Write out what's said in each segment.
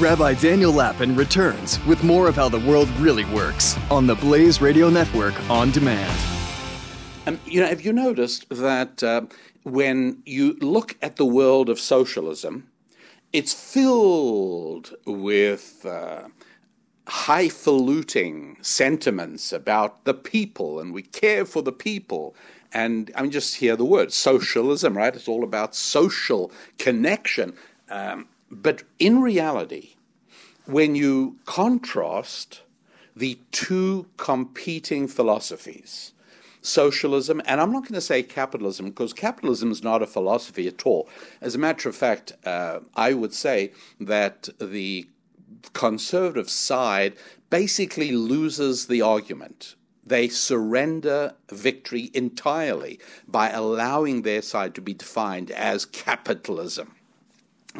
Rabbi Daniel Lapin returns with more of how the world really works on the Blaze Radio Network on demand. Um, you know, have you noticed that uh, when you look at the world of socialism, it's filled with uh, highfalutin sentiments about the people and we care for the people. And I mean, just hear the word socialism, right? It's all about social connection. Um, but in reality, when you contrast the two competing philosophies, socialism, and I'm not going to say capitalism because capitalism is not a philosophy at all. As a matter of fact, uh, I would say that the conservative side basically loses the argument. They surrender victory entirely by allowing their side to be defined as capitalism.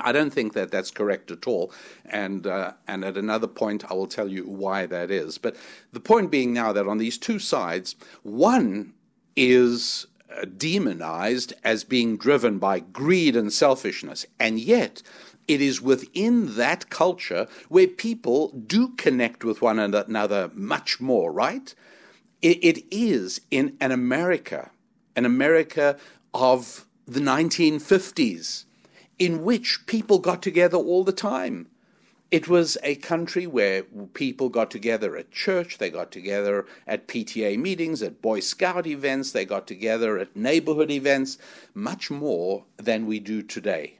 I don't think that that's correct at all, and uh, and at another point I will tell you why that is. But the point being now that on these two sides, one is uh, demonized as being driven by greed and selfishness, and yet it is within that culture where people do connect with one another much more. Right? it, it is in an America, an America of the 1950s in which people got together all the time. It was a country where people got together at church, they got together at PTA meetings, at Boy Scout events, they got together at neighborhood events, much more than we do today.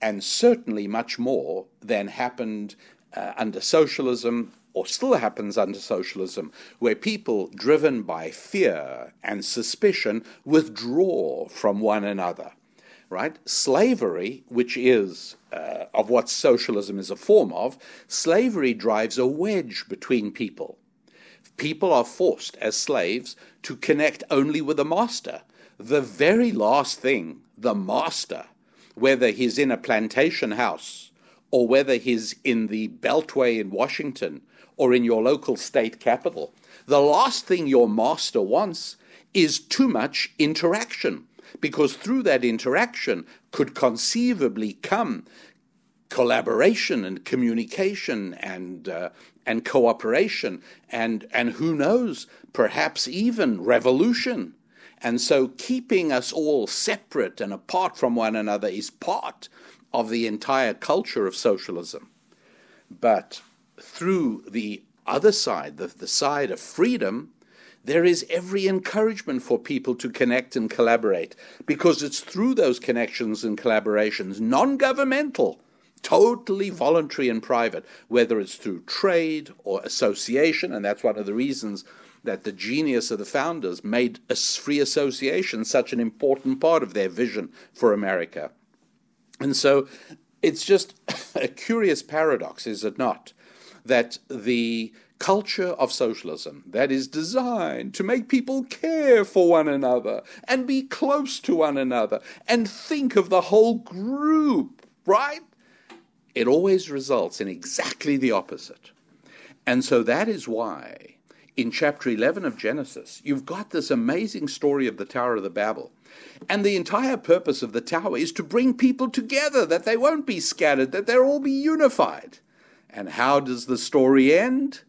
And certainly much more than happened uh, under socialism or still happens under socialism, where people driven by fear and suspicion withdraw from one another right? Slavery, which is uh, of what socialism is a form of, slavery drives a wedge between people. People are forced as slaves to connect only with the master. The very last thing the master, whether he's in a plantation house or whether he's in the Beltway in Washington or in your local state capital, the last thing your master wants is too much interaction because through that interaction could conceivably come collaboration and communication and uh, and cooperation and and who knows perhaps even revolution. And so keeping us all separate and apart from one another is part of the entire culture of socialism. But through the other side the, the side of freedom there is every encouragement for people to connect and collaborate because it's through those connections and collaborations, non governmental, totally voluntary and private, whether it's through trade or association, and that's one of the reasons that the genius of the founders made free association such an important part of their vision for America. And so it's just a curious paradox, is it not? That the culture of socialism that is designed to make people care for one another and be close to one another and think of the whole group, right? It always results in exactly the opposite. And so that is why in chapter 11 of Genesis, you've got this amazing story of the Tower of the Babel. And the entire purpose of the tower is to bring people together, that they won't be scattered, that they'll all be unified. And how does the story end?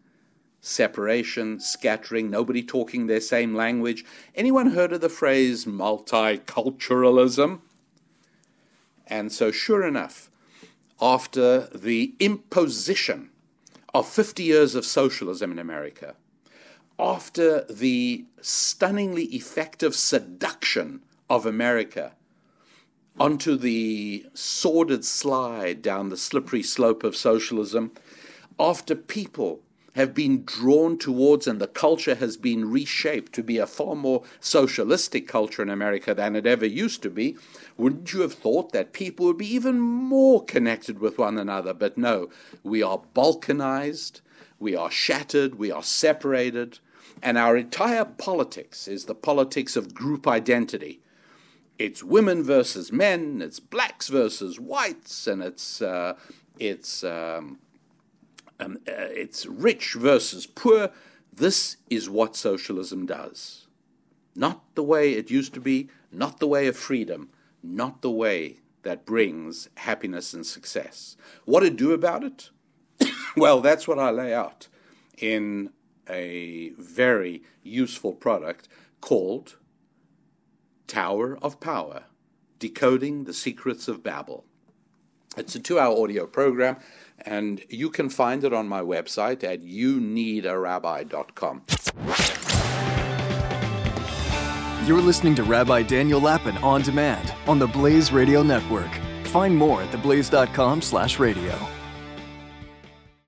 Separation, scattering, nobody talking their same language. Anyone heard of the phrase multiculturalism? And so, sure enough, after the imposition of 50 years of socialism in America, after the stunningly effective seduction of America onto the sordid slide down the slippery slope of socialism, after people have been drawn towards, and the culture has been reshaped to be a far more socialistic culture in America than it ever used to be, wouldn't you have thought that people would be even more connected with one another? But no, we are balkanized, we are shattered, we are separated, and our entire politics is the politics of group identity. It's women versus men, it's blacks versus whites, and it's uh, it's um, um, uh, it's rich versus poor. This is what socialism does. Not the way it used to be, not the way of freedom, not the way that brings happiness and success. What to do about it? well, that's what I lay out in a very useful product called Tower of Power Decoding the Secrets of Babel. It's a two hour audio program and you can find it on my website at youneedarabbi.com. You're listening to Rabbi Daniel Lapin on demand on the Blaze Radio Network. Find more at theblaze.com slash radio.